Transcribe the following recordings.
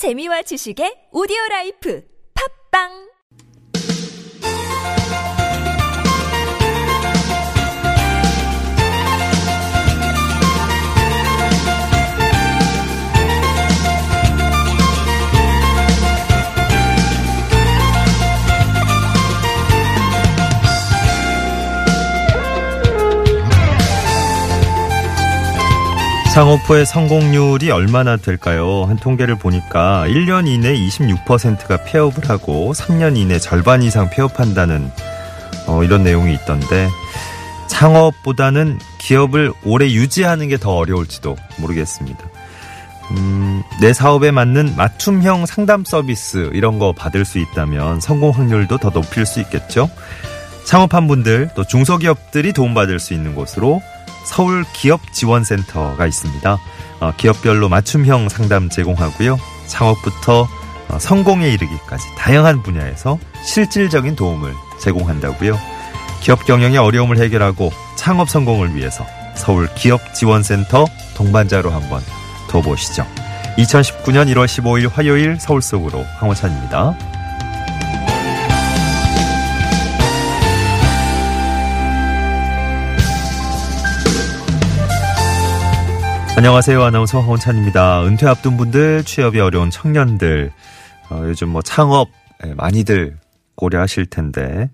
재미와 지식의 오디오 라이프. 팝빵 상오프의 성공률이 얼마나 될까요? 한 통계를 보니까 1년 이내 26%가 폐업을 하고 3년 이내 절반 이상 폐업한다는 어, 이런 내용이 있던데 창업보다는 기업을 오래 유지하는 게 더 어려울지도 모르겠습니다. 음, 내 사업에 맞는 맞춤형 상담 서비스 이런 거 받을 수 있다면 성공 확률도 더 높일 수 있겠죠. 창업한 분들 또 중소기업들이 도움받을 수 있는 곳으로 서울 기업 지원센터가 있습니다. 어, 기업별로 맞춤형 상담 제공하고요. 창업부터 어, 성공에 이르기까지 다양한 분야에서 실질적인 도움을 제공한다고요. 기업 경영의 어려움을 해결하고 창업 성공을 위해서 서울 기업 지원센터 동반자로 한번 더 보시죠. 2019년 1월 15일 화요일 서울 속으로 황호찬입니다. 안녕하세요. 아나운서 황원찬입니다. 은퇴 앞둔 분들, 취업이 어려운 청년들, 어, 요즘 뭐 창업 예, 많이들 고려하실 텐데,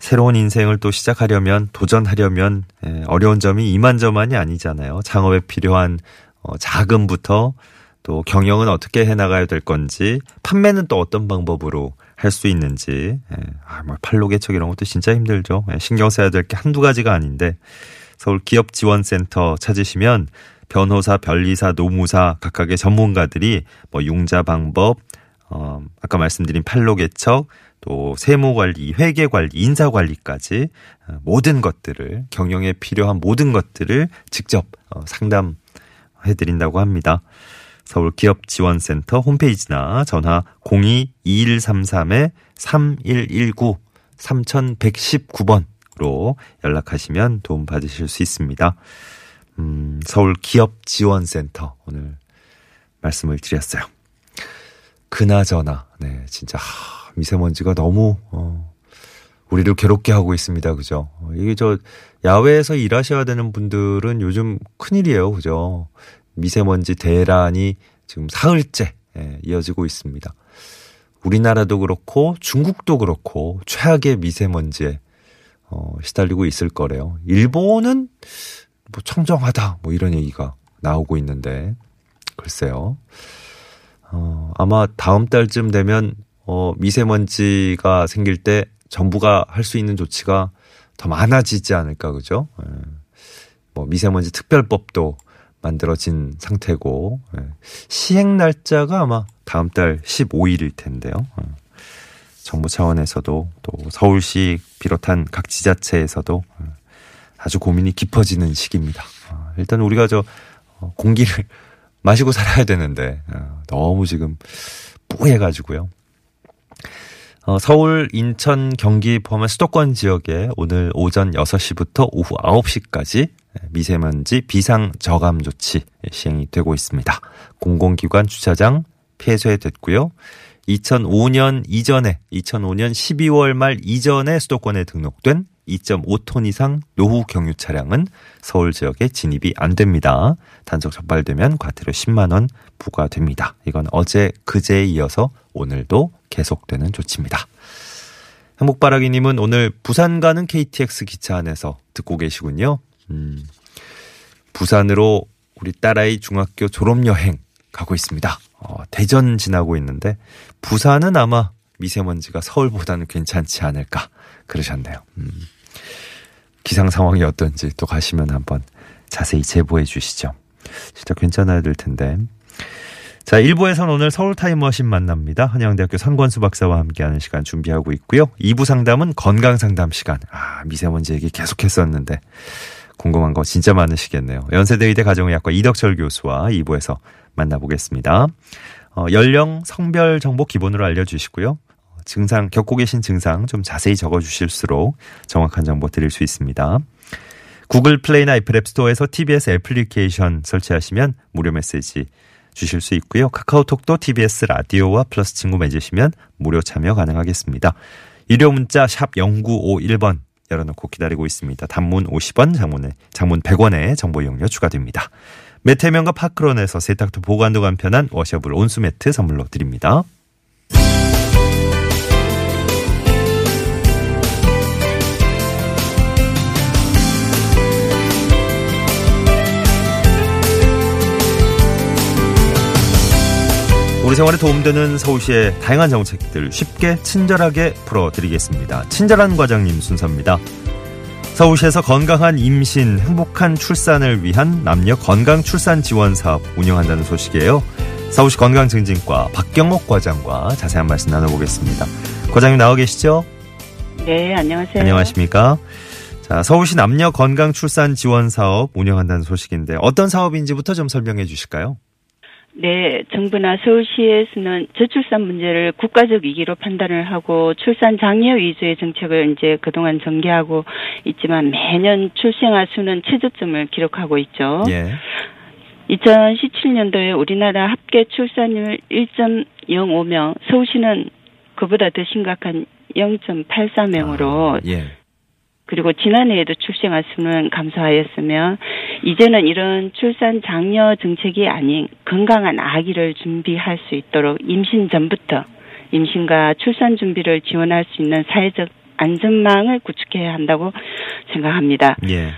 새로운 인생을 또 시작하려면, 도전하려면, 예, 어려운 점이 이만저만이 아니잖아요. 창업에 필요한 어, 자금부터 또 경영은 어떻게 해나가야 될 건지, 판매는 또 어떤 방법으로 할 수 있는지, 예, 아, 뭐 팔로 개척 이런 것도 진짜 힘들죠. 예, 신경 써야 될 게 한두 가지가 아닌데, 서울 기업지원센터 찾으시면 변호사, 변리사, 노무사 각각의 전문가들이 뭐 융자 방법, 어, 아까 말씀드린 팔로 개척, 또 세무 관리, 회계 관리, 인사 관리까지 어, 모든 것들을 경영에 필요한 모든 것들을 직접 어, 상담해 드린다고 합니다. 서울 기업 지원센터 홈페이지나 전화 02-2133에 3119 3119번으로 연락하시면 도움 받으실 수 있습니다. 음, 서울 기업 지원센터 오늘 말씀을 드렸어요. 그나저나, 네, 진짜, 하, 미세먼지가 너무, 어, 우리를 괴롭게 하고 있습니다. 그죠? 어, 이게 저, 야외에서 일하셔야 되는 분들은 요즘 큰일이에요. 그죠? 미세먼지 대란이 지금 사흘째, 예, 이어지고 있습니다. 우리나라도 그렇고, 중국도 그렇고, 최악의 미세먼지에, 어, 시달리고 있을 거래요. 일본은, 뭐 청정하다 뭐 이런 얘기가 나오고 있는데 글쎄요. 어, 아마 다음 달쯤 되면 어, 미세먼지가 생길 때 정부가 할 수 있는 조치가 더 많아지지 않을까 그죠? 예. 뭐 미세먼지 특별법도 만들어진 상태고 예. 시행 날짜가 아마 다음 달 15일일 텐데요. 예. 정부 차원에서도 또 서울시 비롯한 각 지자체에서도 예. 아주 고민이 깊어지는 시기입니다. 어, 일단 우리가 저 어, 공기를 마시고 살아야 되는데 어, 너무 지금 뿌해가지고요. 서울, 인천, 경기 포함한 수도권 지역에 오늘 오전 6시부터 오후 9시까지 미세먼지 비상 저감 조치 시행이 되고 있습니다. 공공기관 주차장 폐쇄됐고요. 2005년 이전에 2005년 12월 말 이전에 수도권에 등록된 2.5톤 이상 노후 경유 차량은 서울 지역에 진입이 안 됩니다. 단속 적발되면 과태료 10만 원 부과됩니다. 이건 어제 그제에 이어서 오늘도 계속되는 조치입니다. 행복바라기님은 오늘 부산 가는 KTX 기차 안에서 듣고 계시군요. 음, 부산으로 우리 딸아이 중학교 졸업여행 가고 있습니다. 어, 대전 지나고 있는데 부산은 아마 미세먼지가 서울보다는 괜찮지 않을까 그러셨네요. 음. 기상 상황이 어떤지 또 가시면 한번 자세히 제보해 주시죠. 진짜 괜찮아야 될 텐데. 자, 1부에서는 오늘 서울 타임머신 만납니다. 한양대학교 상권수 박사와 함께하는 시간 준비하고 있고요. 2부 상담은 건강 상담 시간. 아, 미세먼지 얘기 계속 했었는데 궁금한 거 진짜 많으시겠네요. 연세대의대 가정의학과 이덕철 교수와 2부에서 만나보겠습니다. 어, 연령, 성별 정보 기본으로 알려주시고요. 증상, 겪고 계신 증상 좀 자세히 적어 주실수록 정확한 정보 드릴 수 있습니다. 구글 플레이나 애플 앱스토어에서 TBS 애플리케이션 설치하시면 무료 메시지 주실 수 있고요. 카카오톡도 TBS 라디오와 플러스 친구 맺으시면 무료 참여 가능하겠습니다. 유료 문자 샵 0951번 열어놓고 기다리고 있습니다. 단문 50원, 장문에, 장문 100원에 정보 이용료 추가됩니다. 메테면과 파크론에서 세탁도 보관도 간편한 워셔블 온수매트 선물로 드립니다. 우리 생활에 도움되는 서울시의 다양한 정책들 쉽게 친절하게 풀어드리겠습니다. 친절한 과장님 순서입니다. 서울시에서 건강한 임신, 행복한 출산을 위한 남녀 건강 출산 지원 사업 운영한다는 소식이에요. 서울시 건강증진과 박경옥 과장과 자세한 말씀 나눠보겠습니다. 과장님 나와 계시죠? 네, 안녕하세요. 안녕하십니까? 자, 서울시 남녀 건강 출산 지원 사업 운영한다는 소식인데 어떤 사업인지부터 좀 설명해 주실까요? 네, 정부나 서울시에서는 저출산 문제를 국가적 위기로 판단을 하고 출산 장려 위주의 정책을 이제 그동안 전개하고 있지만 매년 출생아 수는 최저점을 기록하고 있죠. 예. 2017년도에 우리나라 합계 출산율 1.05명, 서울시는 그보다 더 심각한 0.84명으로 아, 예. 그리고 지난해에도 출생아 수는 감소하였으며 이제는 이런 출산 장려 정책이 아닌 건강한 아기를 준비할 수 있도록 임신 전부터 임신과 출산 준비를 지원할 수 있는 사회적 안전망을 구축해야 한다고 생각합니다. 예.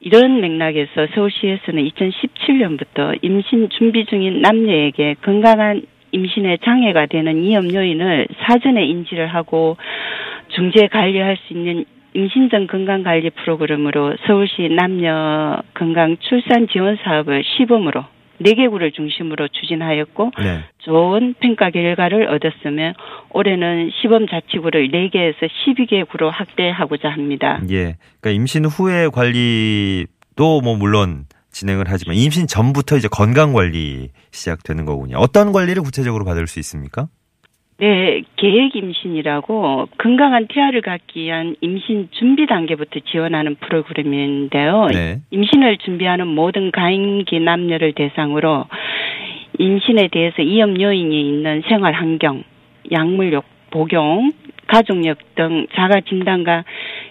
이런 맥락에서 서울시에서는 2017년부터 임신 준비 중인 남녀에게 건강한 임신에 장애가 되는 위험 요인을 사전에 인지를 하고 중재 관리할 수 있는 임신 전 건강 관리 프로그램으로 서울시 남녀 건강 출산 지원 사업을 시범으로 4개 구를 중심으로 추진하였고 네. 좋은 평가 결과를 얻었으며 올해는 시범 자치구를 4개에서 12개 구로 확대하고자 합니다. 예. 그러니까 임신 후의 관리도 뭐 물론 진행을 하지만 임신 전부터 이제 건강 관리 시작되는 거군요. 어떤 관리를 구체적으로 받을 수 있습니까? 네, 계획 임신이라고 건강한 태아를 갖기 위한 임신 준비 단계부터 지원하는 프로그램인데요. 네. 임신을 준비하는 모든 가임기 남녀를 대상으로 임신에 대해서 위험 요인이 있는 생활 환경, 약물력 복용, 가족력 등 자가 진단과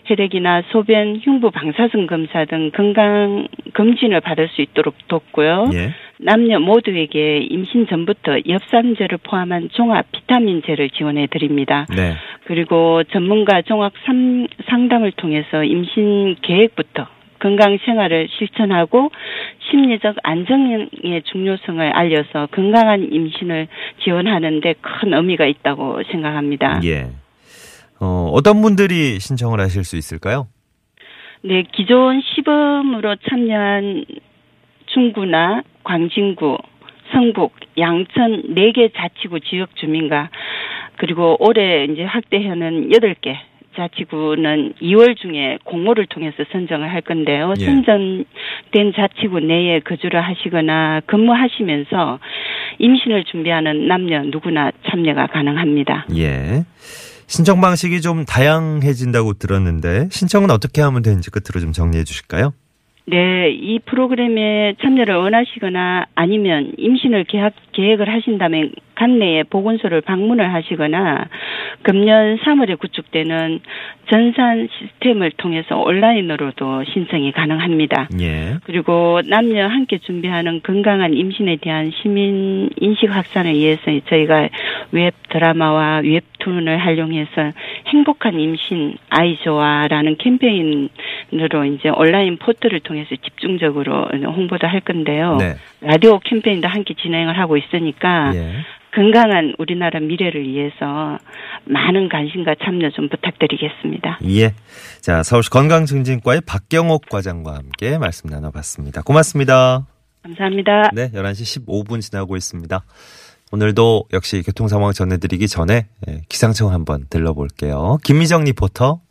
혈액이나 소변, 흉부 방사선 검사 등 건강 검진을 받을 수 있도록 돕고요. 예. 남녀 모두에게 임신 전부터 엽산제를 포함한 종합 비타민제를 지원해 드립니다. 네. 그리고 전문가 종합 삼- 상담을 통해서 임신 계획부터 건강 생활을 실천하고 심리적 안정의 중요성을 알려서 건강한 임신을 지원하는데 큰 의미가 있다고 생각합니다. 예. 어, 어떤 분들이 신청을 하실 수 있을까요? 네, 기존 시범으로 참여한 중구나 광진구, 성북, 양천 4개 자치구 지역 주민과 그리고 올해 이제 확대하는 8개 자치구는 2월 중에 공모를 통해서 선정을 할 건데요. 예. 선정된 자치구 내에 거주를 하시거나 근무하시면서 임신을 준비하는 남녀 누구나 참여가 가능합니다. 예. 신청 방식이 좀 다양해진다고 들었는데 신청은 어떻게 하면 되는지 끝으로 좀 정리해 주실까요? 네, 이 프로그램에 참여를 원하시거나 아니면 임신을 계약, 계획을 하신다면 관내에 보건소를 방문을 하시거나 금년 3월에 구축되는 전산 시스템을 통해서 온라인으로도 신청이 가능합니다. 예. 그리고 남녀 함께 준비하는 건강한 임신에 대한 시민 인식 확산을 위해서 저희가 웹 드라마와 웹툰을 활용해서 행복한 임신 아이조아라는 캠페인으로 이제 온라인 포털을 통해서 집중적으로 홍보도 할 건데요. 네. 라디오 캠페인도 함께 진행을 하고 있으니까 예. 건강한 우리나라 미래를 위해서 많은 관심과 참여 좀 부탁드리겠습니다. 예. 자, 서울시 건강증진과의 박경옥 과장과 함께 말씀 나눠봤습니다. 고맙습니다. 감사합니다. 네, 11시 15분 지나고 있습니다. 오늘도 역시 교통 상황 전해드리기 전에 예, 기상청 한번 들러볼게요. 김미정 리포터.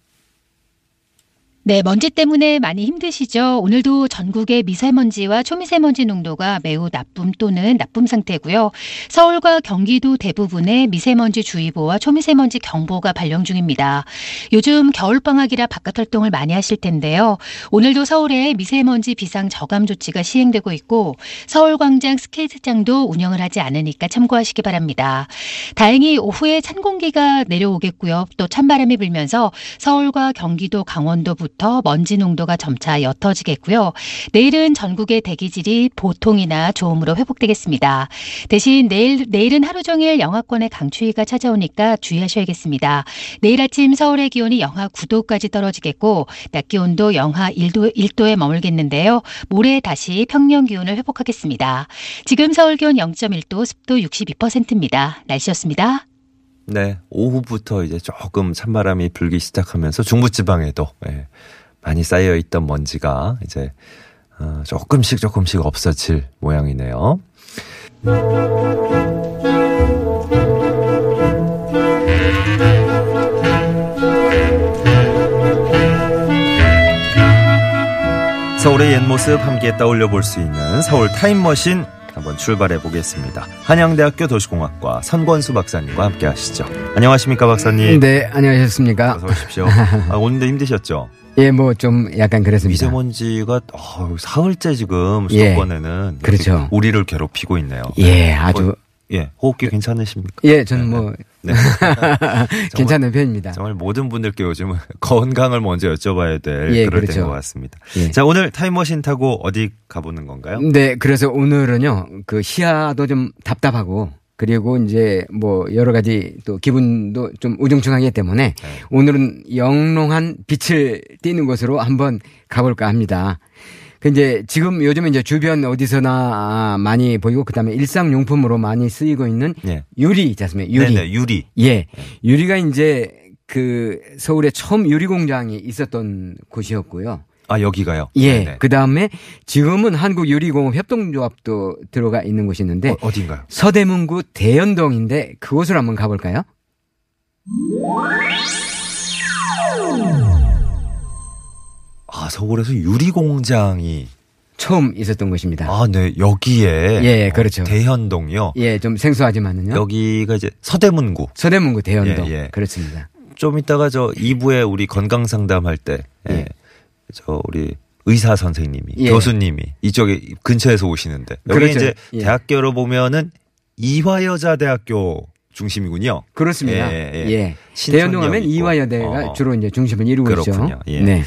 네, 먼지 때문에 많이 힘드시죠? 오늘도 전국의 미세먼지와 초미세먼지 농도가 매우 나쁨 또는 나쁨 상태고요. 서울과 경기도 대부분에 미세먼지 주의보와 초미세먼지 경보가 발령 중입니다. 요즘 겨울방학이라 바깥 활동을 많이 하실 텐데요. 오늘도 서울에 미세먼지 비상 저감 조치가 시행되고 있고 서울광장 스케이트장도 운영을 하지 않으니까 참고하시기 바랍니다. 다행히 오후에 찬 공기가 내려오겠고요. 또 찬바람이 불면서 서울과 경기도 강원도 부터 부터 먼지 농도가 점차 옅어지겠고요. 내일은 전국의 대기질이 보통이나 좋음으로 회복되겠습니다. 대신 내일 내일은 하루 종일 영하권의 강추위가 찾아오니까 주의하셔야겠습니다. 내일 아침 서울의 기온이 영하 9도까지 떨어지겠고 낮 기온도 영하 1도 1도에 머물겠는데요. 모레 다시 평년 기온을 회복하겠습니다. 지금 서울 기온 0.1도, 습도 62%입니다. 날씨였습니다. 네, 오후부터 이제 조금 찬바람이 불기 시작하면서 중부지방에도 예, 많이 쌓여 있던 먼지가 이제 어, 조금씩 조금씩 없어질 모양이네요. 서울의 옛 모습 함께 떠올려 볼 수 있는 서울 타임머신 한번 출발해 보겠습니다. 한양대학교 도시공학과 선권수 박사님과 함께 하시죠. 안녕하십니까 박사님. 네, 안녕하셨습니까? 어서 오십시오. 아, 오늘도 힘드셨죠? 예, 뭐 좀 약간 그랬습니다. 미세먼지가 어, 사흘째 지금 예. 수도권에는 그렇죠. 우리를 괴롭히고 있네요. 예, 아주 예, 호흡기 괜찮으십니까? 예, 저는 뭐 네. 괜찮은 편입니다. 정말 모든 분들께 요즘은 건강을 먼저 여쭤봐야 될 예, 그럴 그렇죠. 때인 것 같습니다. 예. 자, 오늘 타임머신 타고 어디 가보는 건가요? 네, 그래서 오늘은요, 그 시야도 좀 답답하고, 그리고 이제 뭐 여러 가지 또 기분도 좀 우중충하기 때문에 네. 오늘은 영롱한 빛을 띠는 곳으로 한번 가볼까 합니다. 그 이제 지금 요즘에 이제 주변 어디서나 많이 보이고 그다음에 일상용품으로 많이 쓰이고 있는 예. 유리 있지 않습니까? 유리. 네네, 유리. 예. 유리가 이제 그 서울에 처음 유리 공장이 있었던 곳이었고요. 아, 여기가요? 예. 네네. 그 다음에 지금은 한국 유리공업 협동조합도 들어가 있는 곳이 있는데 어, 어딘가요? 서대문구 대연동인데 그곳으로 한번 가볼까요? 아, 서울에서 유리 공장이 처음 있었던 곳입니다. 아, 네. 여기에 예, 어, 그렇죠. 대현동이요. 예, 좀 생소하지만은요. 여기가 이제 서대문구. 서대문구 대연동. 예, 예. 그렇습니다. 좀 이따가 저 2부에 우리 건강 상담할 때, 예. 예. 저 우리 의사 선생님이, 예. 교수님이 이쪽에 근처에서 오시는데 여기 그렇죠. 이제 예. 대학교로 보면은 이화여자대학교 중심이군요. 그렇습니다. 예, 예. 예. 대연동 하면. 이화여대가 어. 주로 이제 중심을 이루고 그렇군요. 있죠. 예. 네.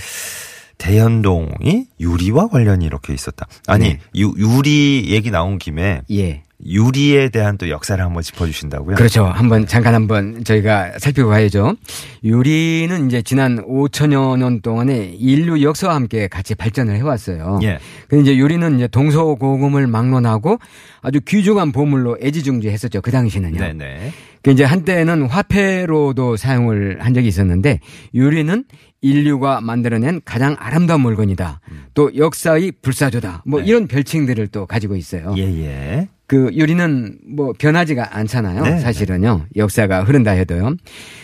대현동이 유리와 관련이 이렇게 있었다. 아니 네. 유, 유리 얘기 나온 김에 예. 유리에 대한 또 역사를 한번 짚어주신다고요? 그렇죠. 한번 잠깐 한번 저희가 살펴봐야죠. 유리는 이제 지난 5천여 년 동안에 인류 역사와 함께 같이 발전을 해왔어요. 예. 근데 이제 유리는 이제 동서고금을 막론하고 아주 귀중한 보물로 애지중지했었죠. 그 당시는요. 네네. 그 이제 한때는 화폐로도 사용을 한 적이 있었는데 유리는 인류가 만들어낸 가장 아름다운 물건이다. 또 역사의 불사조다. 뭐 음. 네. 이런 별칭들을 또 가지고 있어요. 예, 예. 그 유리는 뭐 변하지가 않잖아요. 네, 사실은요. 역사가 흐른다 해도요.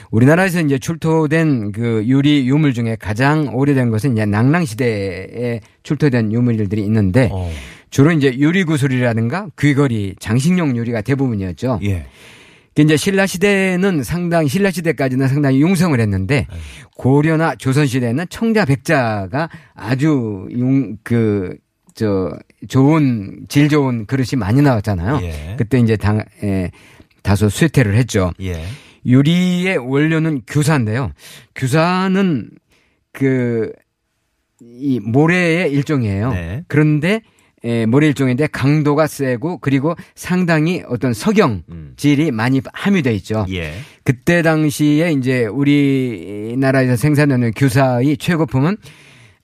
우리나라에서 이제 출토된 그 유리 유물 중에 가장 오래된 것은 이제 낭랑 시대에 출토된 유물들이 있는데 어, 주로 이제 유리 구슬이라든가 귀걸이, 장식용 유리가 대부분이었죠. 예. 그 이제 신라 시대는 상당히 신라 시대까지는 상당히 융성을 했는데 네. 고려나 조선 시대는 청자 백자가 아주 융 그 저 좋은 질 좋은 그릇이 많이 나왔잖아요. 예. 그때 이제 당 에, 다소 쇠퇴를 했죠. 예. 유리의 원료는 규사인데요. 규사는 그 이 모래의 일종이에요. 네. 그런데 에, 모래 일종인데 강도가 세고 그리고 상당히 어떤 석영 음. 질이 많이 함유돼 있죠. 예. 그때 당시에 이제 우리나라에서 생산하는 규사의 최고품은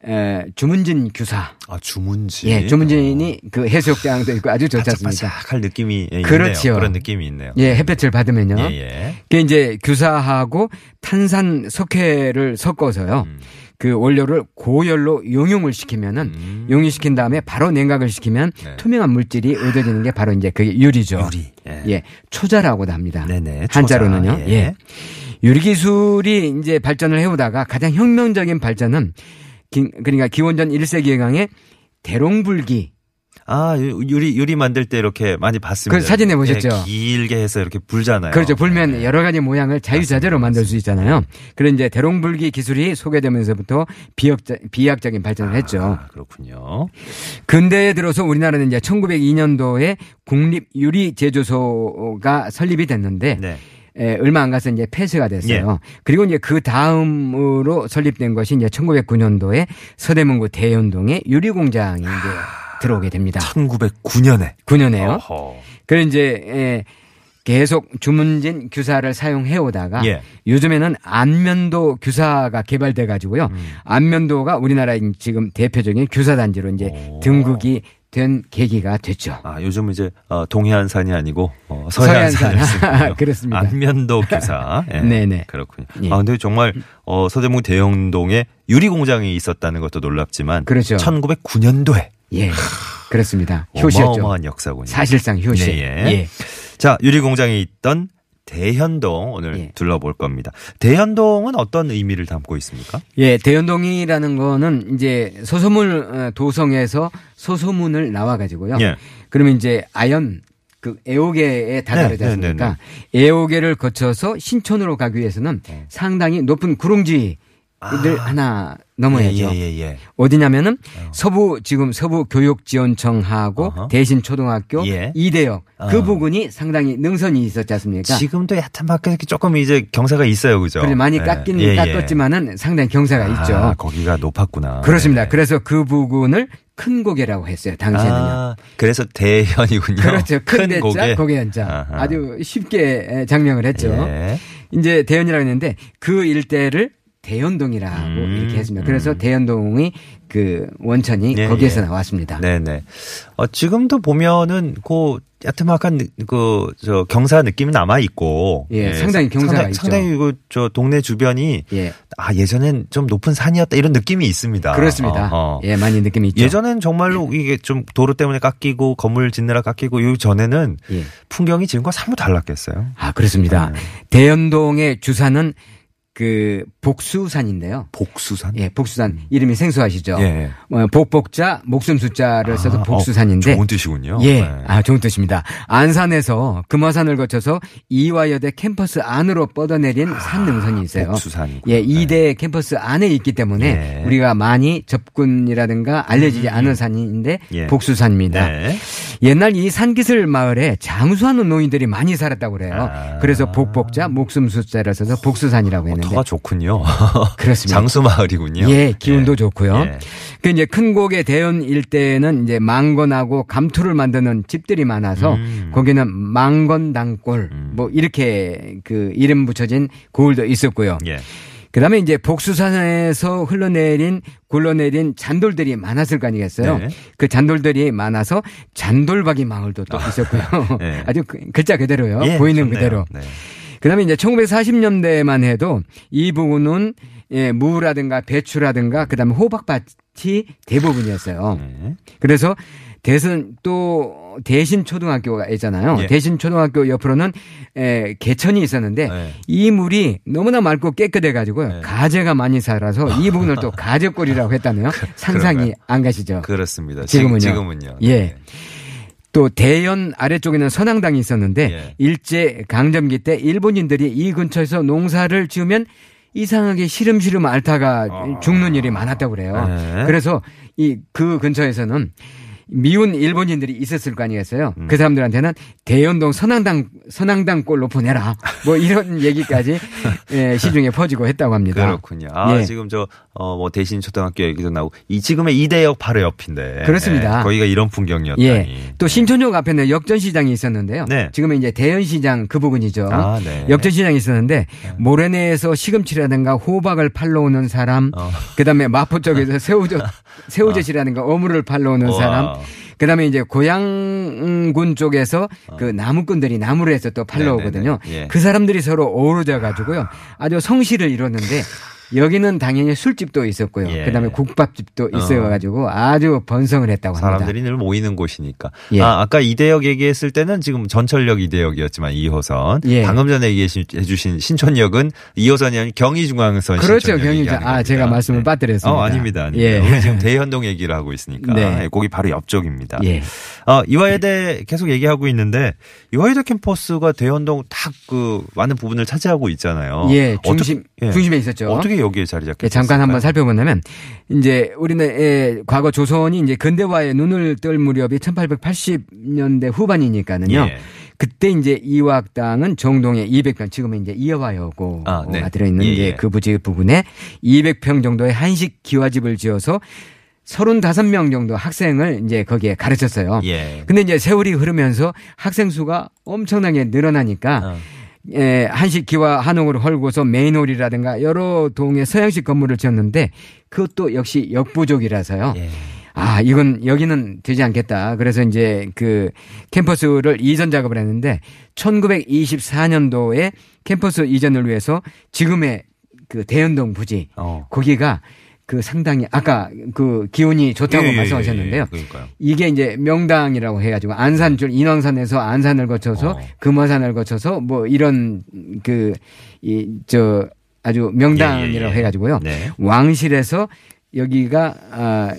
에, 주문진 규사. 아, 주문지. 예, 주문진이 그 해수욕장도 있고 아주 좋지 않습니까? 바삭바삭할 느낌이 예, 그렇죠. 있네요. 그런 느낌이 있네요. 예, 햇볕을 받으면요. 예, 예. 그게 이제 규사하고 탄산 석회를 섞어서요. 음. 그 원료를 고열로 용융을 시키면은 음. 용융시킨 다음에 바로 냉각을 시키면 네. 투명한 물질이 얻어지는 게 바로 이제 그게 유리죠. 유리. 예. 예, 초자라고도 합니다. 네네. 한자로는요. 초자. 예. 유리 기술이 이제 발전을 해오다가 가장 혁명적인 발전은 기- 그러니까 기원전 1세기경의 대롱불기 아, 유- 유리, 유리 만들 때 이렇게 많이 봤습니다. 그 사진에 보셨죠? 예, 길게 해서 이렇게 불잖아요. 그렇죠. 불면 네. 여러 가지 모양을 자유자재로 만들 수 있잖아요. 그런 이제 대롱불기 기술이 소개되면서부터 비약적, 비약적인 발전을 했죠. 아, 그렇군요. 근대에 들어서 우리나라는 이제 1902년도에 국립 유리 제조소가 설립이 됐는데 네. 에, 얼마 안 가서 이제 폐쇄가 됐어요. 예. 그리고 이제 그 다음으로 설립된 것이 이제 1909년도에 서대문구 대연동에 유리 공장이 이제 들어오게 됩니다. 1909년에. 9년에요. 어허. 그래 이제 에, 계속 주문진 규사를 사용해 오다가 예. 요즘에는 안면도 규사가 개발돼 가지고요. 음. 안면도가 우리나라의 지금 대표적인 규사 단지로 이제 오. 등극이 된 계기가 됐죠. 아, 요즘 이제 어, 동해안산이 아니고 어, 서해안산. 서해안산을 쓰군요. 그렇습니다. 안면도 교사. 예. 네네. 그렇군요. 예. 아, 근데 정말 어, 서대문 대영동에 유리 공장이 있었다는 것도 놀랍지만 그렇죠. 1909년도에 예. 그렇습니다. 효시였죠. 어마어마한 역사군요. 사실상 효시. 네, 예. 자, 유리 공장에 있던 대현동 오늘 예. 둘러볼 겁니다. 대현동은 어떤 의미를 담고 있습니까? 예, 대연동이라는 거는 이제 소소문 어, 도성에서 소소문을 나와 가지고요. 예. 그러면 이제 아연 그 애호계에 다다르지 네, 네, 네, 않습니까? 애호계를 거쳐서 신촌으로 가기 위해서는 상당히 높은 구릉지 를 하나 넘어야죠. 아. 예, 예, 예. 어디냐면은 서부 지금 서부 교육지원청하고 어허. 대신 초등학교 예. 이대역 그 어. 부근이 상당히 능선이 있었지 않습니까? 지금도 얕은 밖에 조금 이제 경사가 있어요, 그죠? 그래 많이 예. 깎긴 예, 예. 깎았지만은 상당히 경사가 아, 있죠. 거기가 높았구나. 그렇습니다. 네. 그래서 그 부근을 큰 고개라고 했어요. 당시에는요. 아, 그래서 대현이군요. 그렇죠. 큰 대자, 고개. 고개 연자. 아하. 아주 쉽게 장명을 했죠. 예. 이제 대연이라고 했는데 그 일대를 대연동이라고 음, 이렇게 했습니다. 그래서 음. 대연동이 그 원천이 예, 거기에서 예. 나왔습니다. 네네. 어, 지금도 보면은 그 야트막한 그 저 경사 느낌이 남아 있고. 예, 상당히 경사가 상당히, 있죠. 상당히 그저 동네 주변이 예. 아 예전엔 좀 높은 산이었다 이런 느낌이 있습니다. 그렇습니다. 어허. 예, 많이 느낌이 있죠. 예전엔 정말로 이게 좀 도로 때문에 깎이고 건물 짓느라 깎이고 요 전에는 예. 풍경이 지금과 사뭇 달랐겠어요. 아, 그렇습니다. 네. 대연동의 주산은 그 복수산인데요. 복수산. 예, 복수산 이름이 생소하시죠. 예. 뭐 복복자 목숨 숫자를 써서 아, 복수산인데 어, 좋은 뜻이군요. 예, 네. 아 좋은 뜻입니다. 안산에서 금화산을 거쳐서 이화여대 캠퍼스 안으로 뻗어내린 산 능선이 있어요. 아, 복수산이군요. 예, 이대 캠퍼스 안에 있기 때문에 예. 우리가 많이 접근이라든가 알려지지 않은 산인데 예. 복수산입니다. 네. 옛날 이 산기슬 마을에 장수하는 노인들이 많이 살았다고 그래요. 아. 그래서 복복자 목숨 숫자를 써서 복수산이라고 했는데 터가 좋군요. 그렇습니다. 장수 마을이군요. 예, 기운도 좋고요. 예. 그 이제 큰 고개 대연 일대에는 이제 망건하고 감투를 만드는 집들이 많아서 음. 거기는 망건당골 음. 뭐 이렇게 그 이름 붙여진 고을도 있었고요. 예. 그다음에 이제 복수산에서 흘러내린 굴러내린 잔돌들이 많았을 거 아니겠어요. 네. 그 잔돌들이 많아서 잔돌박이 마을도 또 있었고요. 네. 아주 그- 글자 그대로요. 예, 보이는 좋네요. 그대로. 네. 그다음에 이제 1940년대만 해도 이 부분은 예, 무라든가 배추라든가 그다음에 호박밭이 대부분이었어요. 네. 그래서 대선 또 대신 초등학교가 있잖아요. 예. 대신 초등학교 옆으로는 에, 개천이 있었는데 네. 이 물이 너무나 맑고 깨끗해 가지고요. 네. 가재가 많이 살아서 이 부분을 또 가재골이라고 했다네요. 상상이 그런가요? 안 가시죠. 그렇습니다. 지금은요? 지- 지금은요. 예. 네. 또 대연 아래쪽에는 선앙당이 있었는데 예. 일제 강점기 때 일본인들이 이 근처에서 농사를 지으면 이상하게 시름시름 앓다가 죽는 일이 많았다고 그래요. 아. 네. 그래서 이 그 근처에서는 미운 일본인들이 있었을 거 아니겠어요. 음. 그 사람들한테는 대연동 선앙당 선앙당 꼴로 보내라. 뭐 이런 얘기까지 예, 시중에 퍼지고 했다고 합니다. 그렇군요. 아, 예. 지금 저, 어, 뭐, 대신 초등학교 얘기도 나오고, 이 지금의 이대역 바로 옆인데. 그렇습니다. 예, 거기가 이런 풍경이었다니. 예. 또 신촌역 앞에는 역전시장이 있었는데요. 네. 지금은 이제 대연시장 그 부분이죠. 아, 네. 역전시장이 있었는데 모래내에서 시금치라든가 호박을 팔러 오는 사람, 어. 그다음에 마포 쪽에서 새우젓 새우젓이라든가 어물을 팔러 오는. 사람, 그다음에 이제 고양군 쪽에서 그 나무꾼들이 나무를 해서 또 팔러 어. 네네네. 오거든요. 예. 그 사람들이 서로 어우러져 가지고요. 아주 성실을 이뤘는데 여기는 당연히 술집도 있었고요. 예. 그다음에 국밥집도 있어가지고 아주 번성을 했다고 합니다. 사람들이 늘 모이는 곳이니까. 예. 아, 아까 이대역 얘기했을 때는 지금 전철역 이대역이었지만 2호선. 예. 방금 전에 얘기해 주신 신촌역은 2호선이 아니라 경의중앙선 그렇죠, 신촌역 경의중- 얘기하는 아. 제가 말씀을 네. 빠뜨렸습니다. 어, 아닙니다. 아닙니다. 예. 우리 지금 대현동 얘기를 하고 있으니까. 네. 예, 거기 바로 옆쪽입니다. 예. 어, 이화여대 계속 얘기하고 있는데 이화여대 캠퍼스가 대현동 딱 그 많은 부분을 차지하고 있잖아요. 예, 중심 어떻게, 예. 중심에 있었죠. 어떻게 여기에 자리 잡게 예, 잠깐 한번 됐을까요? 살펴보면 이제 우리는 예, 과거 조선이 이제 근대화에 눈을 뜰 무렵이 1880년대 후반이니까는요. 예. 그때 이제 이화학당은 정동에 200평 지금은 이제 이화여고가 아, 네. 들어 있는 예, 이제 예. 그 부지 부근에 200평 정도의 한식 기와집을 지어서 35명 정도 학생을 이제 거기에 가르쳤어요. 예. 근데 이제 세월이 흐르면서 학생 수가 엄청나게 늘어나니까 어. 예, 한식 기와 한옥을 헐고서 메인홀이라든가 여러 동의 서양식 건물을 지었는데 그것도 역시 역부족이라서요. 예. 아, 이건 여기는 되지 않겠다. 그래서 이제 그 캠퍼스를 이전 작업을 했는데 1924년도에 캠퍼스 이전을 위해서 지금의 그 대연동 부지 어. 거기가 그 상당히 아까 그 기온이 좋다고 예, 예, 말씀하셨는데요. 예, 그러니까요. 이게 이제 명당이라고 해가지고 안산줄 인왕산에서 안산을 거쳐서 어. 금화산을 거쳐서 뭐 이런 그 이 저 아주 명당이라고 예, 예, 예. 해가지고요. 네. 왕실에서 여기가 아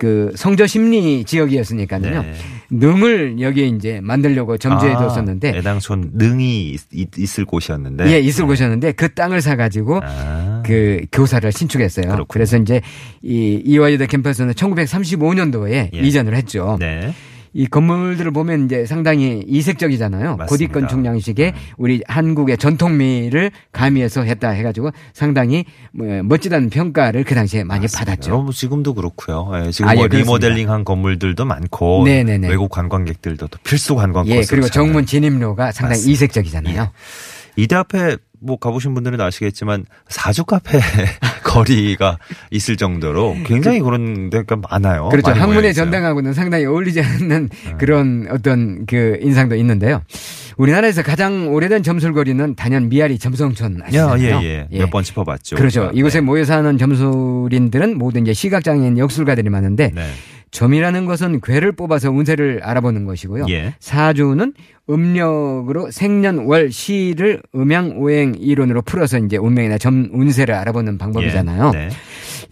그 성저 심리 지역이었으니까요. 네. 능을 여기에 이제 만들려고 점주해 아, 뒀었는데 애당촌 능이 있, 있을 곳이었는데. 예 있을 곳이었는데 그 땅을 사 가지고 아. 그 교사를 신축했어요. 그렇군요. 그래서 이제 이 이화여대 캠퍼스는 1935년도에 예. 이전을 했죠. 네. 이 건물들을 보면 이제 상당히 이색적이잖아요. 맞습니다. 고딕 건축 양식의 음. 우리 한국의 전통미를 가미해서 했다 해가지고 상당히 뭐 멋지다는 평가를 그 당시에 많이 받았죠. 어, 뭐 지금도 그렇고요. 예, 지금 아, 뭐 예. 리모델링한 건물들도 많고 네네네. 외국 관광객들도 또 필수 관광 예, 그리고. 정문 진입로가 상당히 맞습니다. 이색적이잖아요. 이대 앞에 뭐 가보신 분들은 아시겠지만 사주 카페 거리가 있을 정도로 굉장히 그런 데가 많아요. 그렇죠. 학문의. 전당하고는 상당히 어울리지 않는 음. 그런 어떤 그 인상도 있는데요. 우리나라에서 가장 오래된 점술거리는 단연 미아리 점성촌 야, 아시잖아요. 예, 예. 몇번 짚어봤죠. 그렇죠. 이곳에 네. 모여 사는 점술인들은 모두 이제 시각장애인 역술가들이 많은데 네. 점이라는 것은 괴를 뽑아서 운세를 알아보는 것이고요. 예. 사주는 음력으로 생년월 시를 음양 오행 이론으로 풀어서 이제 운명이나 점 운세를 알아보는 방법이잖아요. 예. 네.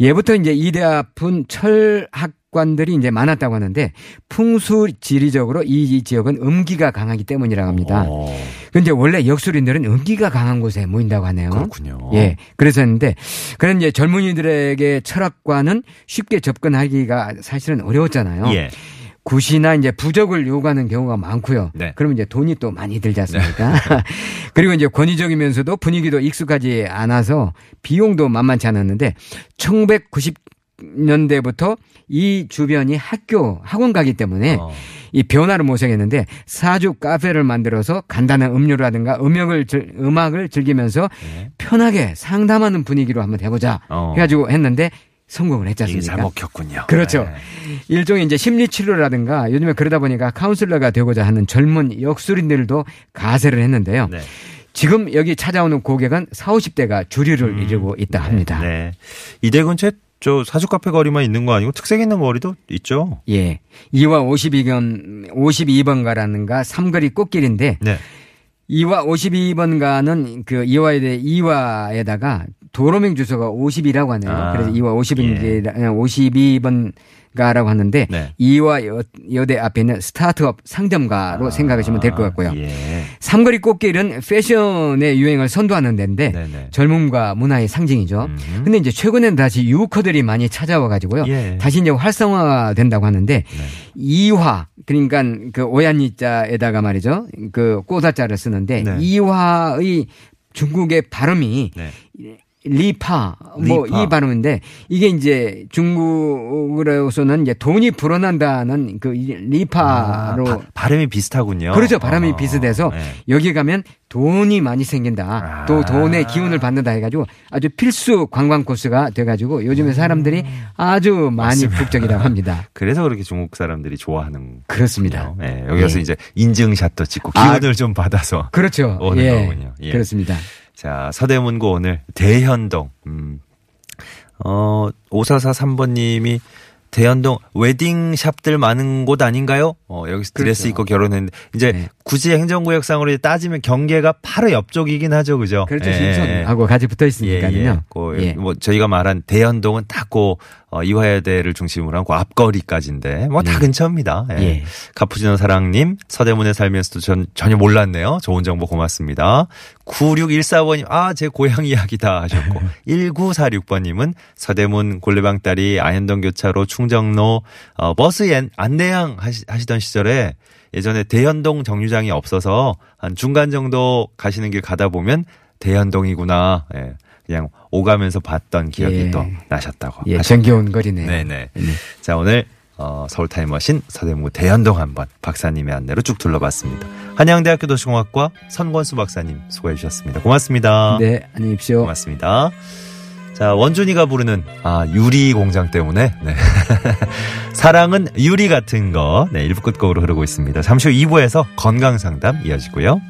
예부터 이제 이대 앞은 철학 관들이 이제 많았다고 하는데 풍수 지리적으로 이 지역은 음기가 강하기 때문이라고 합니다. 어, 근데 원래 역술인들은 음기가 강한 곳에 모인다고 하네요. 그렇군요. 예. 그래서 했는데 그런 이제 젊은이들에게 철학과는 쉽게 접근하기가 사실은 어려웠잖아요. 예. 굿이나 이제 부적을 요구하는 경우가 많고요. 네. 그러면 이제 돈이 또 많이 들지 않습니까? 그리고 이제 권위적이면서도 분위기도 익숙하지 않아서 비용도 만만치 않았는데 1990 년대부터 이 주변이 학교 학원 가기 때문에 어. 이 변화를 모색했는데 사주 카페를 만들어서 간단한 음료라든가 음악을 즐- 음악을 즐기면서 네. 편하게 상담하는 분위기로 한번 해보자 어. 해가지고 했는데 성공을 했지 않습니까? 잘 먹혔군요. 그렇죠. 네. 일종의 이제 심리 치료라든가 요즘에 그러다 보니까 카운슬러가 되고자 하는 젊은 역술인들도 가세를 했는데요. 네. 지금 여기 찾아오는 고객은 4, 50대가 주류를 이루고 있다 합니다. 네. 이대 근처에 저 사주 카페 거리만 있는 거 아니고 특색 있는 거리도 있죠. 예. 2와 52번, 52번 가라는가 삼거리 꽃길인데 네. 2와 52번 가는 그 이화에 대해 이화에다가 도로명 주소가 50이라고 하네요. 아, 그래서 2와 52번 52번 가라고 하는데 네. 이화 여, 여대 앞에 있는 스타트업 상점가로 생각하시면 될 것 같고요. 아, 예. 삼거리 꽃길은 패션의 유행을 선도하는 데인데 네네. 젊음과 문화의 상징이죠. 음. 근데 이제 최근에는 다시 유커들이 많이 찾아와 가지고요. 예. 다시 이제 활성화 된다고 하는데 네. 이화 그러니까 그 오얀이자에다가 말이죠. 그 꼬다자를 쓰는데 네. 이화의 중국의 발음이 네. 리파 뭐. 이 발음인데 이게 이제 중국으로서는 이제 돈이 불어난다는 그 이- 리파로 아, 바, 발음이 비슷하군요. 그렇죠. 바람이 어, 비슷해서 네. 여기 가면 돈이 많이 생긴다. 아. 또 돈의 기운을 받는다 해가지고 아주 필수 관광 코스가 돼가지고 요즘에 사람들이 아주 많이 음. 맞습니다. 북적이라고 합니다. 그래서 그렇게 중국 사람들이 좋아하는 그렇습니다. 거군요. 예, 여기 와서 예. 이제 인증샷도 찍고 아. 기운을 좀 받아서 그렇죠. 오는 예. 거군요. 예. 그렇습니다. 자, 서대문구 오늘 대현동. 음. 어, 5443번 님이 대현동 웨딩샵들 많은 곳 아닌가요? 어, 여기서 드레스 그렇죠. 입고 결혼했는데 이제 네. 굳이 행정구역상으로 따지면 경계가 바로 옆쪽이긴 하죠, 그죠? 그렇죠. 예, 예, 예. 신촌하고 같이 붙어 예, 있으니까요. 예. 그, 예. 뭐 저희가 말한 대현동은 딱고 어, 이화여대를 중심으로 한그 앞거리까지인데 뭐다 예. 근처입니다. 예. 예. 카푸치노 사랑님 서대문에 살면서도 전 전혀 몰랐네요. 좋은 정보 고맙습니다. 9614번님 아 제 고향 이야기다 하셨고 1946번님은 서대문 골레방 다리 아현동 교차로 충정로 어, 버스 엔- 안내양 하시, 하시던 시절에 예전에 대현동 정류장이 없어서 한 중간 정도 가시는 길 가다 보면 대현동이구나. 예. 그냥 오가면서 봤던 기억이 예. 또 나셨다고. 예, 정겨운 거리네요. 네네. 네. 자, 오늘 어, 서울 타임머신 서대문구 대현동 한번 박사님의 안내로 쭉 둘러봤습니다. 한양대학교 도시공학과 선권수 박사님 수고해 주셨습니다. 고맙습니다. 네, 안녕히 계십시오. 고맙습니다. 자, 원준이가 부르는 아, 유리 공장 때문에 네. 사랑은 유리 같은 거 네, 1부 끝곡으로 흐르고 있습니다. 잠시 후 2부에서 건강 상담 이어지고요.